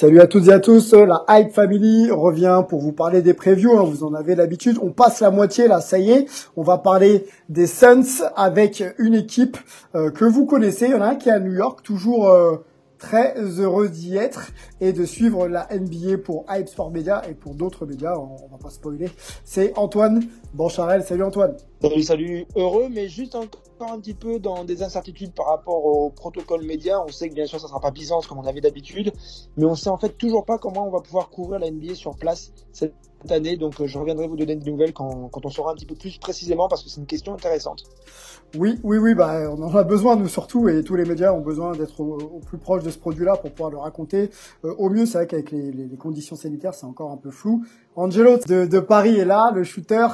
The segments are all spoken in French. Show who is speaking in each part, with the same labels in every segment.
Speaker 1: Salut à toutes et à tous, la Hype Family revient pour vous parler des previews, hein, vous en avez l'habitude, on passe la moitié là, ça y est, on va parler des Suns avec une équipe euh, que vous connaissez, il y en a un qui est à New York, toujours euh, très heureux d'y être et de suivre la NBA pour Hype Sport Media et pour d'autres médias, on, va pas spoiler, c'est Antoine Bancharel, salut Antoine.
Speaker 2: Salut, salut, heureux, mais juste encore un petit peu dans des incertitudes par rapport au protocole média. On sait que bien sûr ça sera pas Byzance comme on avait d'habitude, mais on sait en fait toujours pas comment on va pouvoir couvrir la NBA sur place cette année. Donc euh, je reviendrai vous donner des nouvelles quand, quand on saura un petit peu plus précisément parce que c'est une question intéressante.
Speaker 1: Oui, oui, oui, bah, on en a besoin, nous surtout, et tous les médias ont besoin d'être au, au, plus proche de ce produit-là pour pouvoir le raconter. Euh, au mieux, c'est vrai qu'avec les, les, les, conditions sanitaires, c'est encore un peu flou. Angelo de, de Paris est là, le shooter.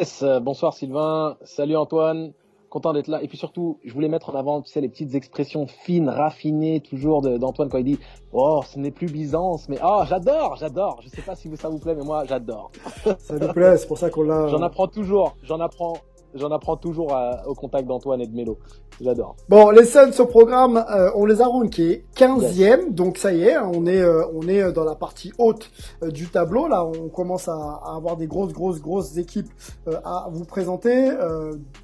Speaker 3: Yes, bonsoir Sylvain, salut Antoine, content d'être là. Et puis surtout, je voulais mettre en avant, tu sais, les petites expressions fines, raffinées, toujours d'Antoine quand il dit, oh, ce n'est plus Byzance, mais oh, j'adore, j'adore. Je sais pas si ça vous plaît, mais moi, j'adore.
Speaker 1: Ça nous plaît, c'est pour ça qu'on l'a.
Speaker 3: J'en apprends toujours, j'en apprends j'en apprends toujours à, au contact d'Antoine et de Mélo. J'adore.
Speaker 1: Bon, les Suns au programme, euh, on les a rankés 15e, yes. donc ça y est, on est euh, on est dans la partie haute euh, du tableau. Là, on commence à, à, avoir des grosses grosses grosses équipes à vous présenter.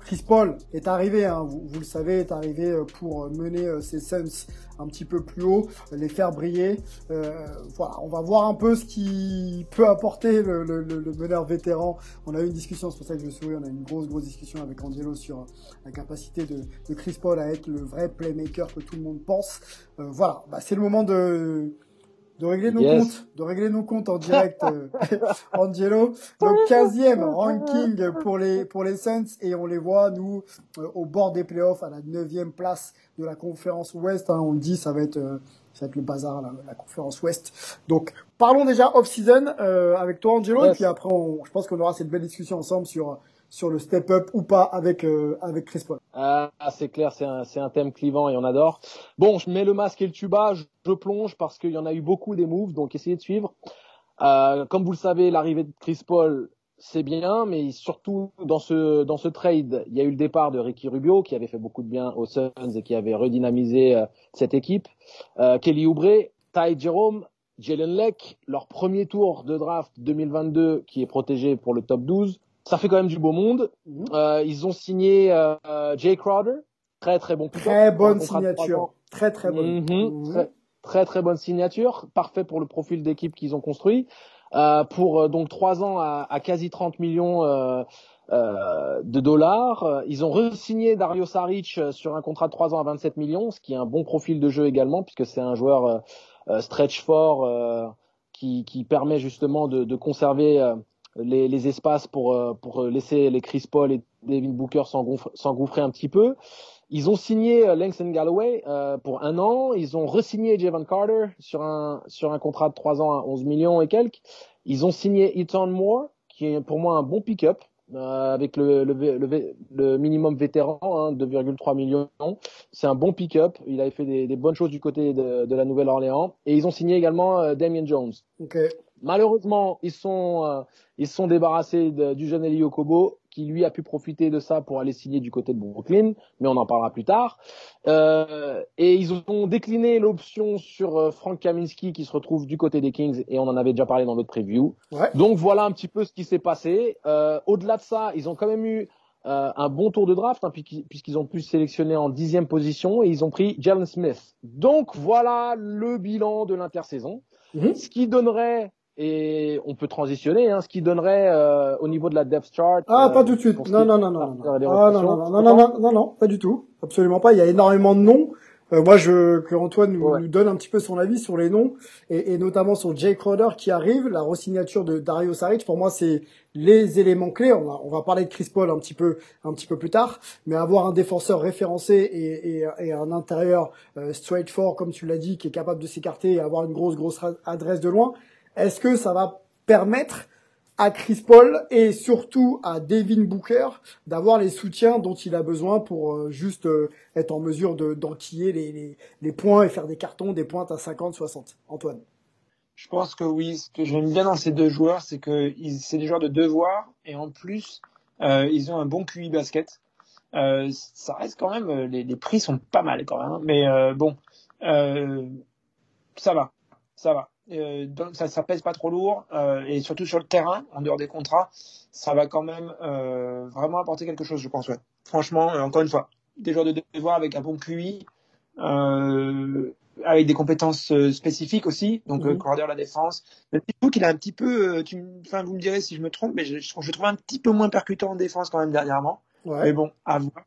Speaker 1: Chris Paul est arrivé, hein, vous, vous, le savez, est arrivé pour mener ces Suns un petit peu plus haut, les faire briller. voilà, on va voir un peu ce qui peut apporter le, le, le meneur vétéran. On a eu une discussion, c'est pour ça que je souris, on a eu une grosse grosse discussion avec Angelo sur la capacité de, de Chris Paul à être le vrai playmaker que tout le monde pense. Euh, voilà, bah, c'est le moment de de régler nos yes. comptes, de régler nos comptes en direct, euh, Angelo. Donc 15e ranking pour les pour les Suns et on les voit nous euh, au bord des playoffs à la 9e place de la conférence Ouest. Hein, on le dit, ça va être euh, ça va être le bazar la, la conférence Ouest. Donc parlons déjà off season avec toi Angelo yes. et puis après on, je pense qu'on aura cette belle discussion ensemble sur sur le step up ou pas avec euh, avec Chris Paul.
Speaker 3: Ah, c'est clair, c'est un c'est un thème clivant et on adore. Bon, je mets le masque et le tuba, je, je plonge parce qu'il y en a eu beaucoup des moves, donc essayez de suivre. Euh, comme vous le savez, l'arrivée de Chris Paul, c'est bien, mais surtout dans ce dans ce trade, il y a eu le départ de Ricky Rubio qui avait fait beaucoup de bien aux Suns et qui avait redynamisé euh, cette équipe. Euh, Kelly Oubre, Ty Jerome, Jalen Leck, leur premier tour de draft 2022 qui est protégé pour le top 12 ça fait quand même du beau monde. Mmh. Euh, ils ont signé euh, Jay Crowder, très très bon.
Speaker 1: Très bonne signature, très très bonne.
Speaker 3: Mmh. Très, très, très bonne signature, parfait pour le profil d'équipe qu'ils ont construit. Euh, pour donc trois ans à, à, quasi 30 millions euh, euh, de dollars. Ils ont re-signé Dario Saric sur un contrat de trois ans à 27 millions, ce qui est un bon profil de jeu également, puisque c'est un joueur stretch fort qui, qui, permet justement de, de conserver les, les, espaces pour, pour laisser les Chris Paul et David Booker s'engouffrer un petit peu. Ils ont signé Langston Galloway euh, pour un an. Ils ont re-signé Javon Carter sur un, sur un contrat de 3 ans à 11 millions et quelques. Ils ont signé Eton Moore, qui est pour moi un bon pick-up. Euh, avec le, le, le, le, minimum vétéran, hein, 2,3 millions. C'est un bon pick-up. Il avait fait des, des, bonnes choses du côté de, de la Nouvelle-Orléans. Et ils ont signé également euh, Damien Jones.
Speaker 1: Okay.
Speaker 3: Malheureusement, ils sont euh, ils sont débarrassés de, du jeune Eli Okobo qui lui a pu profiter de ça pour aller signer du côté de Brooklyn, mais on en parlera plus tard. Euh, et ils ont décliné l'option sur euh, Frank Kaminski qui se retrouve du côté des Kings et on en avait déjà parlé dans notre preview.
Speaker 1: Ouais.
Speaker 3: Donc voilà un petit peu ce qui s'est passé. Euh, Au-delà de ça, ils ont quand même eu euh, un bon tour de draft hein, puisqu'ils ont pu sélectionner en dixième position et ils ont pris Jalen Smith. Donc voilà le bilan de l'intersaison,
Speaker 1: mm -hmm.
Speaker 3: ce qui donnerait et on peut transitionner, hein, ce qui donnerait euh, au niveau de la depth chart.
Speaker 1: Ah,
Speaker 3: euh,
Speaker 1: pas tout de suite. Non, non, non, non, non.
Speaker 3: Ah,
Speaker 1: non, non, non, non, non, non, non, non, pas du tout. Absolument pas. Il y a énormément de noms. Euh, moi, je que Antoine nous,
Speaker 3: Ouais.
Speaker 1: nous donne un petit peu son avis sur les noms et, et notamment sur Jake Crowder qui arrive, la re-signature de Dario Saric. Pour moi, c'est les éléments clés. On va, on va parler de Chris Paul un petit peu, un petit peu plus tard, mais avoir un défenseur référencé et, et, et un intérieur euh, straight for, comme tu l'as dit, qui est capable de s'écarter et avoir une grosse, grosse adresse de loin. Est-ce que ça va permettre à Chris Paul et surtout à Devin Booker d'avoir les soutiens dont il a besoin pour euh, juste euh, être en mesure de d'enquiller les, les, les points et faire des cartons, des pointes à 50, 60. Antoine.
Speaker 2: Je pense que oui. Ce que j'aime bien dans ces deux joueurs, c'est que c'est des joueurs de devoir et en plus, euh, ils ont un bon QI basket. Ça reste quand même, les, prix sont pas mal quand même. hein. Mais bon, ça va, ça va. Euh, donc ça, ça pèse pas trop lourd euh, et surtout sur le terrain, en dehors des contrats, ça va quand même euh, vraiment apporter quelque chose, je pense. Ouais. Franchement, euh, encore une fois, des joueurs de devoir avec un bon QI, avec des compétences spécifiques aussi, donc
Speaker 1: Mhm.
Speaker 2: euh, corridor la défense. Mais je trouve qu'il a un petit peu, tu, enfin vous me direz si je me trompe, mais je, je, trouve un petit peu moins percutant en défense quand même dernièrement. Mais
Speaker 1: Ouais.
Speaker 2: bon, à voir.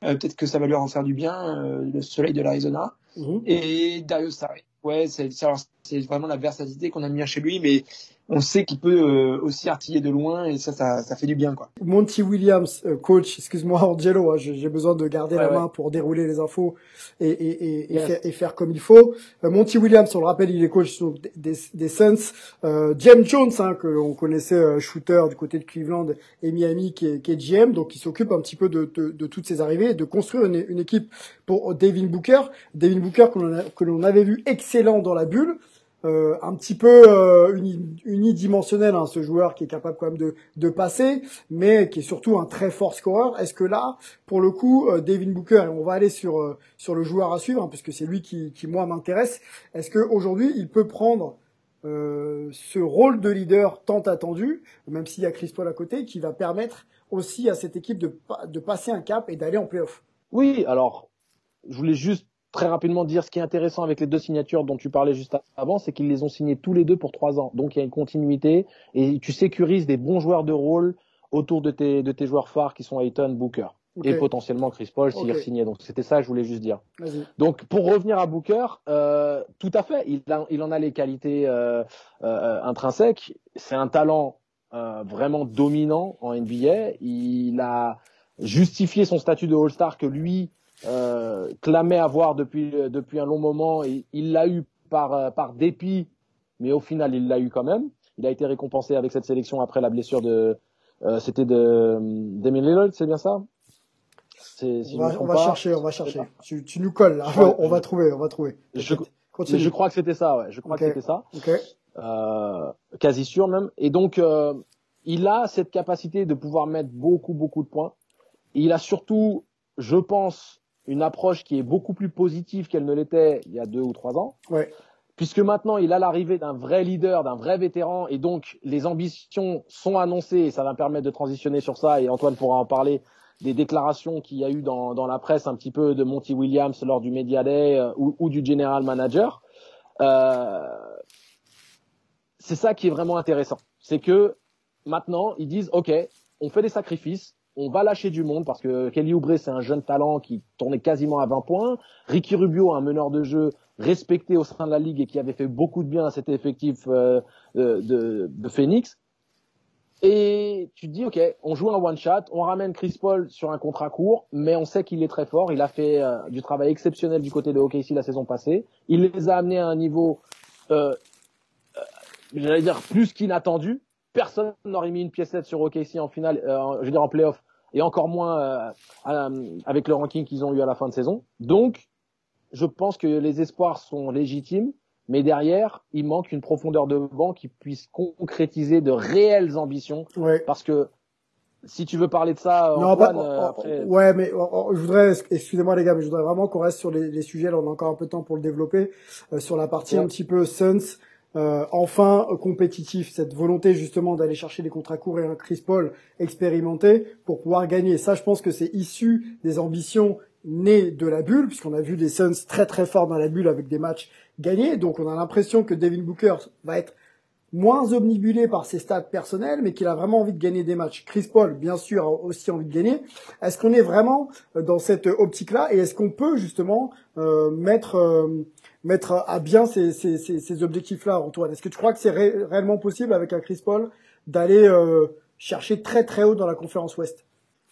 Speaker 2: Peut-être que ça va lui en faire du bien, le soleil de l'Arizona.
Speaker 1: Mhm.
Speaker 2: Et Dario Saric. Ouais, c'est c'est- alors, c'est vraiment la versatilité qu'on aime bien chez lui, mais on sait qu'il peut euh, aussi artiller de loin et ça, ça, ça fait du bien, quoi.
Speaker 1: Monty Williams, euh, coach, excuse-moi Angelo, hein, j'ai besoin de garder la
Speaker 3: Ouais,
Speaker 1: main pour dérouler les infos et, et, et, et
Speaker 3: Yes.
Speaker 1: faire, et faire comme il faut. Euh, Monty Williams, on le rappelle, il est coach des, des, Suns. Euh, James Jones, hein, que on connaissait euh, shooter du côté de Cleveland et Miami, qui est, qui est GM, donc il s'occupe un petit peu de, de, de toutes ces arrivées et de construire une, une équipe pour Devin Booker. Devin Booker l'on que l'on avait vu excellent dans la bulle. Euh, un petit peu euh, uni- unidimensionnel, hein, ce joueur qui est capable quand même de, de passer, mais qui est surtout un très fort scoreur. Est-ce que là, pour le coup, euh, Devin Booker, et on va aller sur euh, sur le joueur à suivre, hein, puisque c'est lui qui, moi m'intéresse. Est-ce que aujourd'hui, il peut prendre ce rôle de leader tant attendu, même s'il y a Chris Paul à côté, qui va permettre aussi à cette équipe de de passer un cap et d'aller en playoff?
Speaker 3: Oui, alors, je voulais juste très rapidement dire ce qui est intéressant avec les deux signatures dont tu parlais juste avant, c'est qu'ils les ont signés tous les deux pour trois ans. Donc il y a une continuité et tu sécurises des bons joueurs de rôle autour de tes, de tes joueurs phares qui sont Ayton, Booker
Speaker 1: Ok.
Speaker 3: et potentiellement Chris Paul s'il
Speaker 1: Ok.
Speaker 3: est signé. Donc c'était ça je voulais juste dire. Donc pour revenir à Booker, euh, tout à fait, il, a- il en a les qualités euh, euh, intrinsèques. C'est un talent euh, vraiment dominant en NBA. Il a justifié son statut de All-Star que lui euh, clamait avoir depuis depuis un long moment et il l'a eu par euh, par dépit, mais au final il l'a eu quand même. Il a été récompensé avec cette sélection après la blessure de euh, c'était de Damien Lillard, c'est bien ça? Si
Speaker 1: On va, on va chercher, on va chercher. Tu, tu nous colles là.
Speaker 3: Ouais.
Speaker 1: on va trouver, on va trouver.
Speaker 3: Je-. Je crois que c'était ça, ouais. Je crois que c'était ça.
Speaker 1: Ok.
Speaker 3: Euh, quasi sûr même. Et donc, euh, il a cette capacité de pouvoir mettre beaucoup, beaucoup de points. Et il a surtout, je pense, une approche qui est beaucoup plus positive qu'elle ne l'était il y a deux ou trois ans.
Speaker 1: Ouais.
Speaker 3: Puisque maintenant, il a l'arrivée d'un vrai leader, d'un vrai vétéran, et donc les ambitions sont annoncées, et ça va me permettre de transitionner sur ça, et Antoine pourra en parler, des déclarations qu'il y a eu dans, dans la presse un petit peu de Monty Williams lors du Media Day euh, ou, ou du General Manager. Euh, c'est ça qui est vraiment intéressant. C'est que maintenant, ils disent, OK, on fait des sacrifices, on va lâcher du monde parce que Kelly Oubre, c'est un jeune talent qui tournait quasiment à 20 points. Ricky Rubio, un meneur de jeu respecté au sein de la ligue et qui avait fait beaucoup de bien à cet effectif euh, de, de, de Phoenix. Et tu te dis, OK, on joue un one-shot, on ramène Chris Paul sur un contrat court, mais on sait qu'il est très fort. Il a fait euh, du travail exceptionnel du côté de OKC la saison passée. Il les a amenés à un niveau, euh, euh, j'allais dire, plus qu'inattendu. Personne n'aurait mis une piécette sur OKC en finale, euh, je veux dire en playoff, et encore moins euh, avec le ranking qu'ils ont eu à la fin de saison. Donc, je pense que les espoirs sont légitimes, mais derrière, il manque une profondeur de banc qui puisse concrétiser de réelles ambitions.
Speaker 1: Ouais.
Speaker 3: Parce que si tu veux parler de ça,
Speaker 1: Non,
Speaker 3: Antoine,
Speaker 1: pas-
Speaker 3: euh,
Speaker 1: oh,
Speaker 3: après,
Speaker 1: oh, ouais, mais oh, je voudrais, excusez-moi les gars, mais je voudrais vraiment qu'on reste sur les, les sujets. Là, on a encore un peu de temps pour le développer. Euh, sur la partie
Speaker 3: Ouais.
Speaker 1: un petit peu Suns, enfin euh, compétitif, cette volonté justement d'aller chercher des contrats courts et un Chris Paul expérimenté pour pouvoir gagner. Ça, je pense que c'est issu des ambitions nées de la bulle, puisqu'on a vu des Suns très très forts dans la bulle avec des matchs gagnés. Donc, on a l'impression que Devin Booker va être moins omnibulé par ses stats personnels, mais qu'il a vraiment envie de gagner des matchs. Chris Paul, bien sûr, a aussi envie de gagner. Est-ce qu'on est vraiment dans cette optique-là? Et est-ce qu'on peut justement euh, mettre euh, mettre à bien ces, ces, ces, ces objectifs-là, Antoine. Est-ce que tu crois que c'est réellement possible avec un Chris Paul d'aller euh, chercher très très haut dans la conférence Ouest?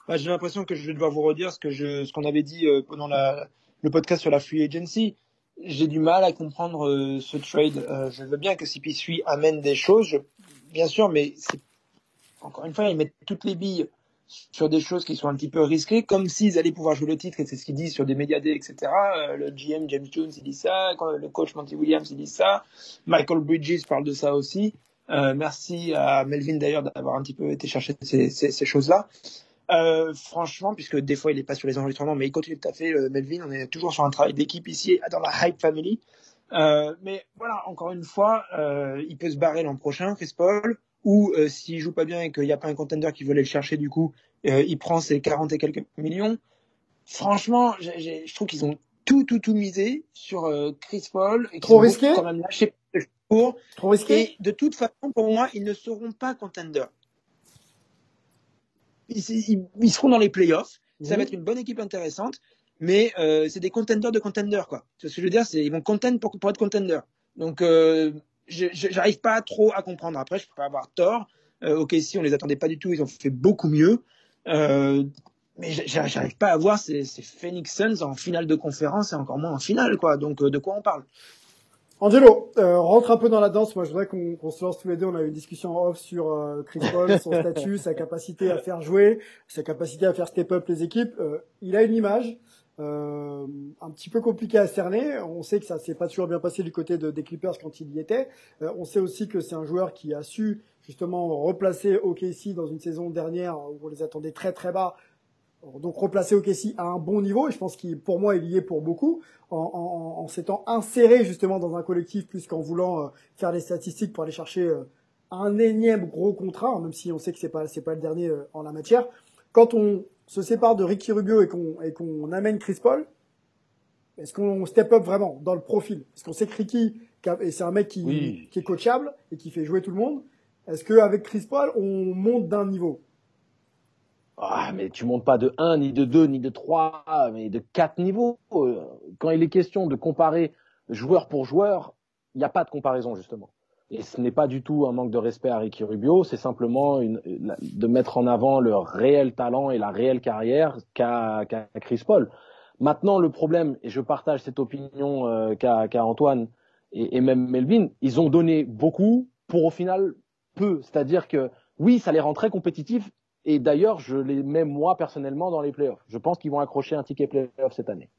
Speaker 2: Bah, J'ai l'impression que je vais devoir vous redire ce que je ce qu'on avait dit pendant la, le podcast sur la free agency. J'ai du mal à comprendre euh, ce trade. Euh, je veux bien que CP3 amène des choses, bien sûr, mais encore une fois, ils mettent toutes les billes sur des choses qui sont un petit peu risquées, comme s'ils allaient pouvoir jouer le titre, et c'est ce qu'ils disent sur des médias etc. Euh, le GM James Jones, il dit ça, le coach Monty Williams, il dit ça, Michael Bridges parle de ça aussi. merci à Melvin d'ailleurs d'avoir un petit peu été chercher ces, ces, ces choses-là. Euh, franchement, puisque des fois il est pas sur les enregistrements, mais il continue de fait euh, Melvin. On est toujours sur un travail d'équipe ici dans la Hype Family. Euh, mais voilà, encore une fois, euh, il peut se barrer l'an prochain, Chris Paul, ou euh, s'il joue pas bien et qu'il n'y a pas un contender qui veut aller le chercher, du coup, il prend ses 40 et quelques millions. Franchement, je trouve qu'ils ont tout, tout, tout misé sur Chris Paul.
Speaker 1: Et Trop risqué.
Speaker 2: Quand même lâché pour. Trop risqué. Et de toute façon, pour moi, ils ne seront pas contenders ils, seront dans les playoffs. Ça va mhm. être une bonne équipe intéressante, mais euh, c'est des contenders de contenders, quoi. Ce que je veux dire, c'est ils vont contend pour, pour être contenders. Donc, euh, j'arrive pas trop à comprendre. Après, je peux pas avoir tort. Euh, ok, si on les attendait pas du tout, ils ont fait beaucoup mieux. Euh, mais j'arrive pas à voir ces, ces, Phoenix Suns en finale de conférence et encore moins en finale, quoi. Donc, euh, de quoi on parle?
Speaker 1: Angelo, euh, rentre un peu dans la danse. Moi, je voudrais qu'on se lance tous les deux. On a eu une discussion off sur euh, Chris Paul, son statut, sa capacité à faire jouer, sa capacité à faire step up les équipes. Euh, il a une image euh, un petit peu compliquée à cerner. On sait que ça s'est pas toujours bien passé du côté de, des Clippers quand il y était. on sait aussi que c'est un joueur qui a su justement replacer OKC dans une saison dernière où on les attendait très très bas donc replacer OKC à un bon niveau, et je pense qu'il, pour moi, il y est pour beaucoup, en, en, en s'étant inséré justement dans un collectif plus qu'en voulant euh, faire des statistiques pour aller chercher euh, un énième gros contrat, même si on sait que c'est pas c'est pas le dernier euh, en la matière. Quand on se sépare de Ricky Rubio et qu'on et qu'on amène Chris Paul, est-ce qu'on step up vraiment dans le profil? Parce qu'on sait que Ricky, et c'est un mec qui, qui est coachable et qui fait jouer tout le monde. Est-ce qu'avec Chris Paul, on monte d'un niveau?
Speaker 3: Ah, mais tu montes pas de 1, ni de 2, ni de 3, mais de 4 niveaux. Quand il est question de comparer joueur pour joueur, il n'y a pas de comparaison, justement. Et ce n'est pas du tout un manque de respect à Ricky Rubio, c'est simplement de mettre en avant le réel talent et la réelle carrière qu'a Chris Paul. Maintenant, le problème, et je partage cette opinion euh, qu'a Antoine et, même Melvin, ils ont donné beaucoup pour au final peu. C'est-à-dire que oui, ça les rend très compétitifs et d'ailleurs, je les mets moi personnellement dans les playoffs. Je pense qu'ils vont accrocher un ticket playoff cette année.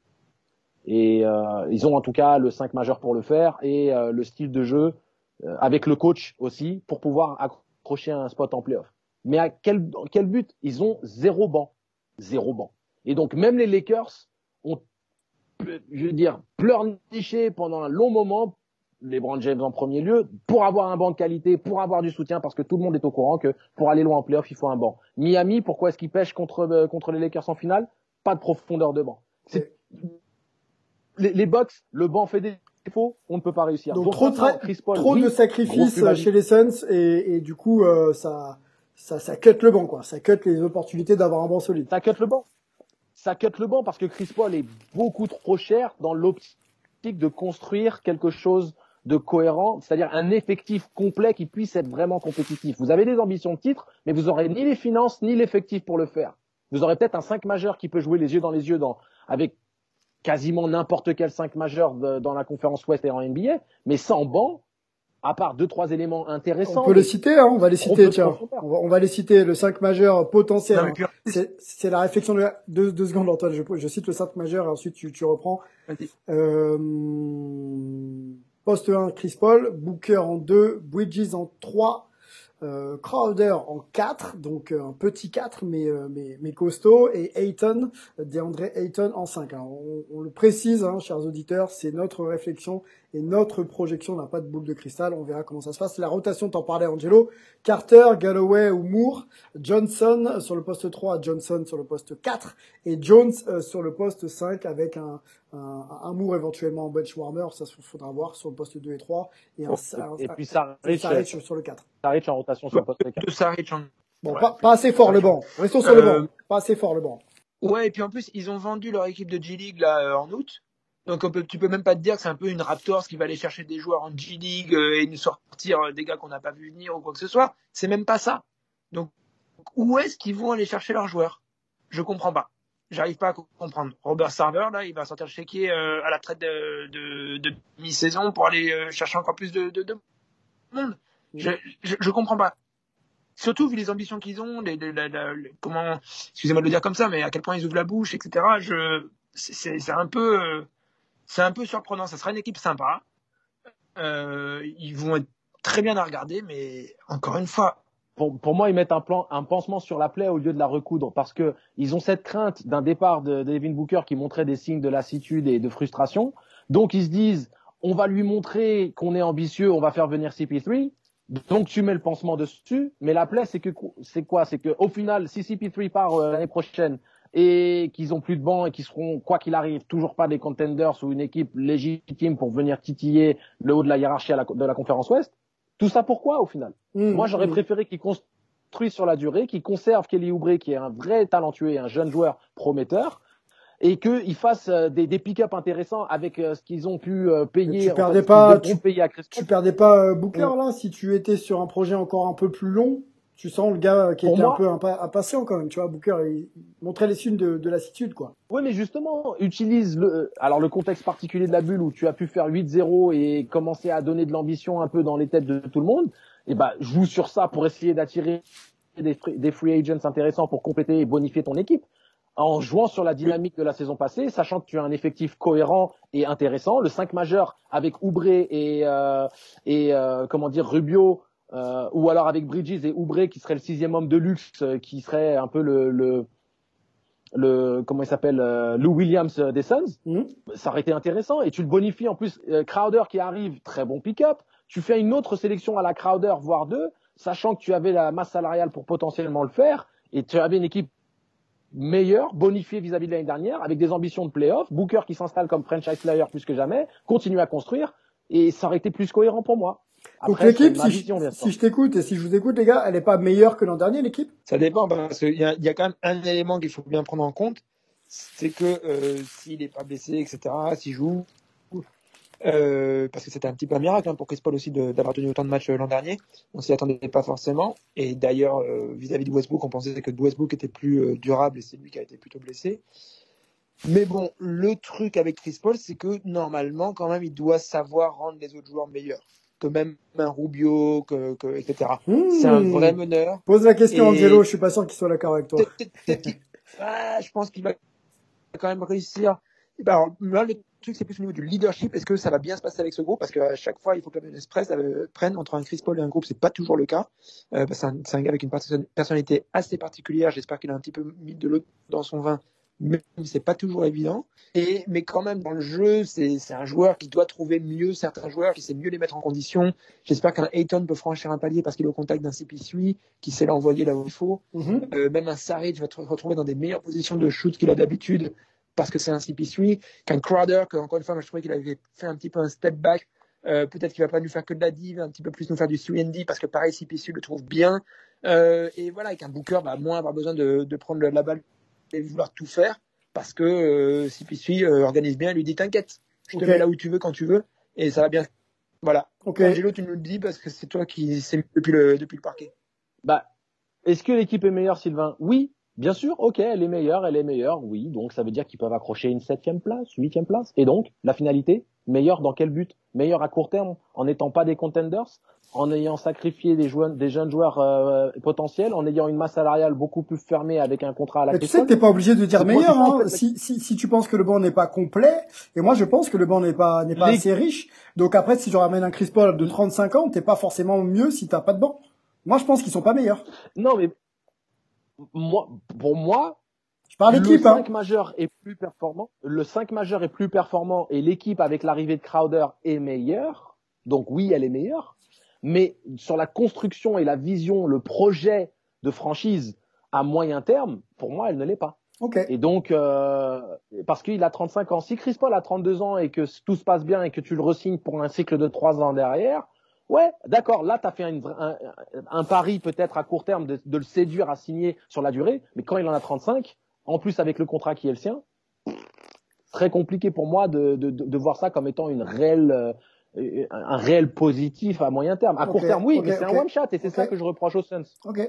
Speaker 3: Et euh, ils ont en tout cas le 5 majeur pour le faire et euh, le style de jeu avec le coach aussi pour pouvoir accrocher un spot en playoff. Mais à quel, quel but? Ils ont zéro banc. Zéro banc. Et donc même les Lakers ont, je veux dire, pleurniché pendant un long moment les LeBron James en premier lieu, pour avoir un banc de qualité, pour avoir du soutien, parce que tout le monde est au courant que pour aller loin en playoff, il faut un banc. Miami, pourquoi est-ce qu'il pêche contre, euh, contre les Lakers en finale? Pas de profondeur de banc. Les, les Bucks, le banc fait des défauts, on ne peut pas réussir.
Speaker 1: Donc, trop, trop de sacrifices chez les Suns et, et du coup euh, ça, ça ça cut le banc quoi, ça cut les opportunités d'avoir un banc solide.
Speaker 3: Ça cut le banc. Ça cut le banc parce que Chris Paul est beaucoup trop cher dans l'optique de construire quelque chose de cohérent, c'est-à-dire un effectif complet qui puisse être vraiment compétitif. Vous avez des ambitions de titre, mais vous aurez ni les finances ni l'effectif pour le faire. Vous aurez peut-être un 5 majeur qui peut jouer les yeux dans les yeux dans, avec quasiment n'importe quel 5 majeur dans la conférence Ouest et en NBA, mais sans banc, à part deux trois éléments intéressants.
Speaker 1: On peut les citer, hein, on va les citer, tiens. On va, les citer, le 5 majeur potentiel. C'est la réflexion de deux, deux secondes, Antoine. Je, je, cite le 5 majeur et ensuite tu, tu reprends. Euh, Poste 1, Chris Paul, Booker en 2, Bridges en 3, euh, Crowder en 4, donc euh, un petit 4 mais, euh, mais, mais costaud, et Ayton, DeAndre Ayton en 5. on, on, le précise, hein, chers auditeurs, c'est notre réflexion et notre projection. On n'a pas de boule de cristal, on verra comment ça se passe. La rotation, t'en parlais Angelo, Carter, Galloway ou Moore, Johnson sur le poste 3, Johnson sur le poste 4, et Jones sur le poste 5 avec un, un, un Moore éventuellement en bench warmer, ça faudra voir sur le poste 2 et 3, et, un,
Speaker 3: et puis ça,
Speaker 1: sur, sur le 4.
Speaker 3: Saric en rotation sur le poste 4.
Speaker 2: De Saric en...
Speaker 1: Bon, pas, pas, assez fort le banc. Restons sur le banc.
Speaker 2: Euh,
Speaker 1: Pas assez fort le banc.
Speaker 2: Ouais, et puis en plus, ils ont vendu leur équipe de G-League là euh, en août. Donc on peut, tu peux même pas te dire que c'est un peu une Raptors qui va aller chercher des joueurs en G-League euh, et nous sortir des gars qu'on n'a pas vu venir ou quoi que ce soit. C'est même pas ça. Donc où est-ce qu'ils vont aller chercher leurs joueurs? Je comprends pas. J'arrive pas à comprendre. Robert Sarver là, il va sortir le chéquier euh, à la traite de, de, de mi-saison pour aller euh, chercher encore plus de, de, de monde. Je, je, comprends pas. Surtout vu les ambitions qu'ils ont, les, les, les, comment, excusez-moi de le dire comme ça, mais à quel point ils ouvrent la bouche, etc. Je, c'est- un peu, euh, c'est un peu surprenant. Ça sera une équipe sympa. Euh, ils vont être très bien à regarder, mais encore une fois,
Speaker 3: pour, pour moi, ils mettent un plan, un pansement sur la plaie au lieu de la recoudre parce que ils ont cette crainte d'un départ de Devin Booker qui montrait des signes de lassitude et de frustration. Donc ils se disent, on va lui montrer qu'on est ambitieux, on va faire venir CP3. Donc tu mets le pansement dessus, mais la plaie c'est que c'est quoi? C'est que au final, si CP3 part euh, l'année prochaine et qu'ils ont plus de banc et qu'ils seront quoi qu'il arrive toujours pas des contenders ou une équipe légitime pour venir titiller le haut de la hiérarchie à la- de la conférence Ouest, tout ça pourquoi au final?
Speaker 1: Mmh,
Speaker 3: moi, j'aurais
Speaker 1: mmh.
Speaker 3: préféré qu'ils construisent sur la durée, qu'ils conservent Kelly Oubre, qui est un vrai talentueux et un jeune joueur prometteur, et qu'ils fassent euh, des, des pick-up intéressants avec euh, ce qu'ils ont pu euh, payer.
Speaker 1: Tu perdais
Speaker 3: fait,
Speaker 1: pas- tu-
Speaker 3: payer à
Speaker 1: Tu perdais pas Booker là si tu étais sur un projet encore un peu plus long. Tu sens le gars qui
Speaker 3: Pour
Speaker 1: était
Speaker 3: moi-
Speaker 1: un peu impa- impatient quand même. Tu vois, Booker il, il montrait les signes de, de lassitude quoi.
Speaker 3: Oui, mais justement, utilise le, alors le contexte particulier de la bulle où tu as pu faire 8-0 et commencer à donner de l'ambition un peu dans les têtes de tout le monde. Et ben, joue sur ça pour essayer d'attirer des free agents intéressants pour compléter et bonifier ton équipe. En jouant sur la dynamique de la saison passée, sachant que tu as un effectif cohérent et intéressant, le 5 majeur avec Oubre et, euh, et euh, comment dire Rubio, euh, ou alors avec Bridges et Oubre qui serait le sixième homme de luxe, euh, qui serait un peu le, le le comment il s'appelle euh, Lou Williams euh, des Suns,
Speaker 1: Mhm.
Speaker 3: ça aurait été intéressant et tu le bonifies en plus euh, Crowder qui arrive, très bon pick-up. Tu fais une autre sélection à la Crowder voire deux, sachant que tu avais la masse salariale pour potentiellement le faire et tu avais une équipe meilleure, bonifiée vis-à-vis de l'année dernière avec des ambitions de playoff, Booker qui s'installe comme franchise player plus que jamais, continue à construire et ça aurait été plus cohérent pour moi.
Speaker 1: Donc l'équipe, si,
Speaker 3: vision,
Speaker 1: je,
Speaker 3: sûr.
Speaker 1: si je t'écoute et si je vous écoute les gars, elle est pas meilleure que l'an dernier l'équipe?
Speaker 2: Ça dépend parce qu'il y a, il y a quand même un élément qu'il faut bien prendre en compte, c'est que euh, s'il n'est pas blessé, etc., s'il joue, euh, parce que c'était un petit peu un miracle hein, pour Chris Paul aussi d'avoir tenu autant de matchs euh, l'an dernier, on s'y attendait pas forcément. Et d'ailleurs, euh, vis-à-vis de Westbrook, on pensait que Westbrook était plus euh, durable et c'est lui qui a été plutôt blessé. Mais bon, le truc avec Chris Paul, c'est que normalement, quand même, il doit savoir rendre les autres joueurs meilleurs. Que même un Rubio, que, que, etc. C'est un vrai meneur.
Speaker 1: Pose la question
Speaker 2: Et-
Speaker 1: Angelo, je suis pas sûr qu'il soit d'accord avec toi.
Speaker 2: Ah, je pense qu'il va quand même réussir. Ben, alors, là, le truc, c'est plus au niveau du leadership. Est-ce que ça va bien se passer avec ce groupe? Parce qu'à chaque fois, il faut que la presse euh, prenne entre un Chris Paul et un groupe. C'est pas toujours le cas. Euh, que c'est un, gars avec une perso- personnalité assez particulière. J'espère qu'il a un petit peu mis de l'eau dans son vin. Mais c'est pas toujours évident. Et, mais quand même, dans le jeu, c'est un joueur qui doit trouver mieux certains joueurs, qui sait mieux les mettre en condition. J'espère qu'un Ayton peut franchir un palier parce qu'il est au contact d'un CP3, qui sait l'envoyer là où il faut.
Speaker 1: Mhm.
Speaker 2: Euh, même un Saric va te retrouver dans des meilleures positions de shoot qu'il a d'habitude parce que c'est un CP3. Qu'un Crowder, que encore une fois, moi, je trouvais qu'il avait fait un petit peu un step back. Euh, Peut-être qu'il va pas nous faire que de la div, un petit peu plus nous faire du 3D parce que pareil, CP3 le trouve bien. Euh, et voilà, avec un Booker, bah, moins avoir besoin de, de prendre la balle et vouloir tout faire parce que euh, CP3 euh, organise bien lui dit t'inquiète, je te mets là où tu veux quand tu veux et ça va bien. Voilà.
Speaker 1: Ok.
Speaker 2: Angelo, tu nous le dis parce que c'est toi qui c'est depuis le, depuis le parquet.
Speaker 3: Bah, est-ce que l'équipe est meilleure, Sylvain? Oui, bien sûr. Ok, elle est meilleure, elle est meilleure. Oui, donc ça veut dire qu'ils peuvent accrocher une septième place, huitième place. Et donc, la finalité, meilleure dans quel but? Meilleure à court terme, en n'étant pas des contenders, en ayant sacrifié des, joueurs, des jeunes joueurs euh, potentiels, en ayant une masse salariale beaucoup plus fermée avec un contrat à la
Speaker 1: Mais tu sais que t'es pas obligé de dire meilleur. Hein. Si, si, si tu penses que le banc n'est pas complet, et moi je pense que le banc n'est pas n'est pas
Speaker 3: Les-
Speaker 1: assez riche. Donc après, si je ramène un Chris Paul de 35 ans, t'es pas forcément mieux si t'as pas de banc. Moi, je pense qu'ils sont pas meilleurs.
Speaker 3: Non, mais moi, pour moi,
Speaker 1: je parle d'équipe.
Speaker 3: Le
Speaker 1: 5
Speaker 3: hein. majeur est plus performant. Le 5 majeur est plus performant et l'équipe avec l'arrivée de Crowder est meilleure. Donc oui, elle est meilleure. Mais sur la construction et la vision, le projet de franchise à moyen terme, pour moi, elle ne l'est pas.
Speaker 1: Okay.
Speaker 3: Et donc, euh, parce qu'il a 35 ans. Si Chris Paul a 32 ans et que tout se passe bien et que tu le resignes pour un cycle de 3 ans derrière, ouais, d'accord, là, tu as fait un, un, un pari peut-être à court terme de, de, le séduire à signer sur la durée, mais quand il en a 35, en plus avec le contrat qui est le sien, très compliqué pour moi de, de, de voir ça comme étant une réelle, euh, un réel positif à moyen terme. À court terme, oui,
Speaker 1: okay,
Speaker 3: mais c'est
Speaker 1: okay.
Speaker 3: un one shot et c'est ça que je reproche aux Suns.
Speaker 1: Ok.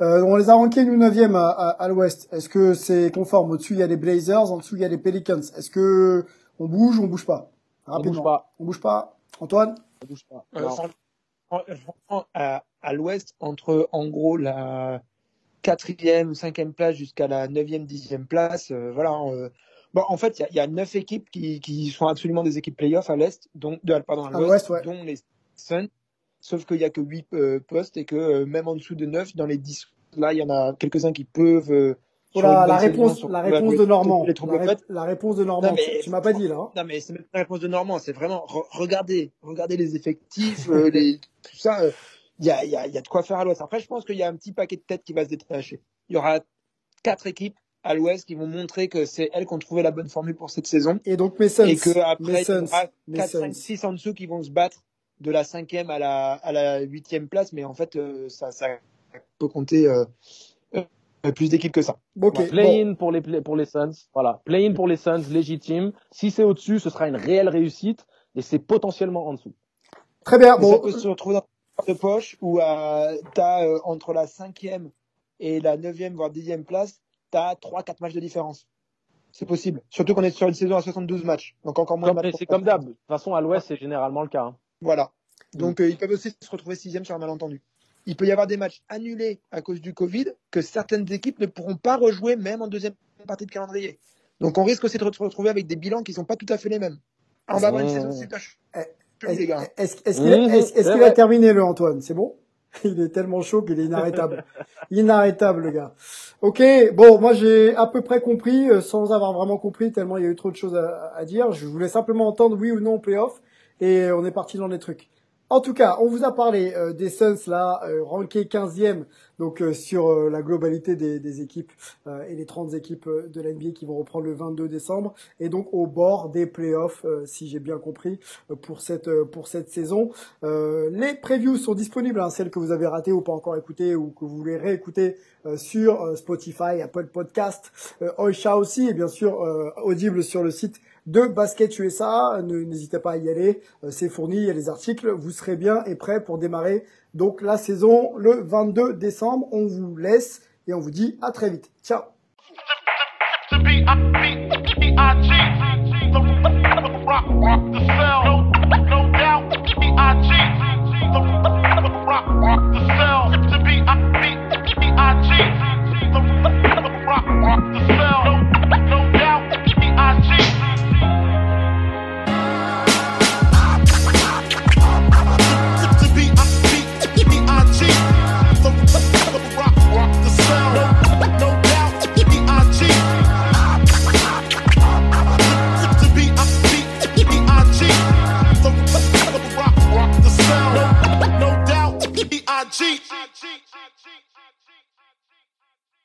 Speaker 1: Euh, on les a rankés nous 9 à, à, à l'ouest. Est-ce que c'est conforme? Au-dessus, il y a les Blazers, en dessous, il y a les Pelicans. Est-ce que on bouge ou on bouge pas? Rapidement.
Speaker 3: On bouge pas.
Speaker 1: On bouge pas. Antoine?
Speaker 3: On bouge pas.
Speaker 2: Euh, à, à l'ouest, entre en gros la quatrième ou cinquième place jusqu'à la neuvième, dixième place, euh, voilà. Euh, bon, en fait, il y, y, a neuf équipes qui, qui sont absolument des équipes playoffs à l'est, donc de, pardon, à l'ouest,
Speaker 1: ouais.
Speaker 2: dont les Suns. Sauf qu'il y a que huit euh, postes et que euh, même en dessous de neuf, dans les dix, là, il y en a quelques-uns qui peuvent. Euh,
Speaker 1: Voilà, la réponse,
Speaker 2: sur,
Speaker 1: la réponse de Normand.
Speaker 2: Les
Speaker 1: la, ré la, réponse de Normand. Non, mais, tu, tu m'as pas dit là. Hein.
Speaker 2: Non mais c'est même pas la réponse de Normand, c'est vraiment re regardez, regardez les effectifs, euh, les, tout ça. Il y, a, y, a, y a de quoi faire à l'Ouest. Après, je pense qu'il y a un petit paquet de têtes qui va se détacher. Il y aura quatre équipes à l'Ouest qui vont montrer que c'est elles qui ont trouvé la bonne formule pour cette saison.
Speaker 1: Et donc mes.
Speaker 2: Et que après,
Speaker 1: mes
Speaker 2: il y aura 4, 5, 6 en dessous qui vont se battre de la cinquième à la à la huitième place, mais en fait, euh, ça, ça peut compter. Euh, plus d'équipes que ça.
Speaker 3: Okay, play-in bon. pour les pour les Suns, voilà. Play-in pour les Suns, légitime. Si c'est au-dessus, ce sera une réelle réussite et c'est potentiellement en dessous.
Speaker 1: Très bien.
Speaker 2: Bon, ça peut se retrouver dans de poche où euh, t'as euh, entre la cinquième et la neuvième voire dixième place, t'as trois quatre matchs de différence. C'est possible. Surtout qu'on est sur une saison à 72 matchs, donc encore moins.
Speaker 3: Comme, c'est comme d'hab. De toute façon, à l'Ouest, c'est généralement le cas. Hein.
Speaker 2: Voilà. Donc euh, ils peuvent aussi se retrouver sixième sur un malentendu il peut y avoir des matchs annulés à cause du Covid que certaines équipes ne pourront pas rejouer même en deuxième partie de calendrier. Donc on risque aussi de se retrouver avec des bilans qui sont pas tout à fait les mêmes. On va avoir une saison super
Speaker 1: Est-ce qu'il est est qu a terminé le Antoine? C'est bon? Il est tellement chaud qu'il est inarrêtable. inarrêtable le gars. Ok, bon, moi j'ai à peu près compris, euh, sans avoir vraiment compris, tellement il y a eu trop de choses à, à dire. Je voulais simplement entendre oui ou non playoff et on est parti dans les trucs. En tout cas, on vous a parlé euh, des Suns là, euh, rankés 15e, donc euh, sur euh, la globalité des, équipes et les 30 équipes de l'NBA qui vont reprendre le 22 décembre, et donc au bord des playoffs, si j'ai bien compris, pour cette pour cette saison. les previews sont disponibles, hein, celles que vous avez ratées ou pas encore écoutées ou que vous voulez réécouter sur Spotify, Apple Podcast, Oisha aussi, et bien sûr audible sur le site de Basket USA. N'hésitez pas à y aller, c'est fourni, il y a les articles. Vous serez bien et prêt pour démarrer donc la saison le 22 décembre. On vous laisse et on vous dit à très vite. Ciao.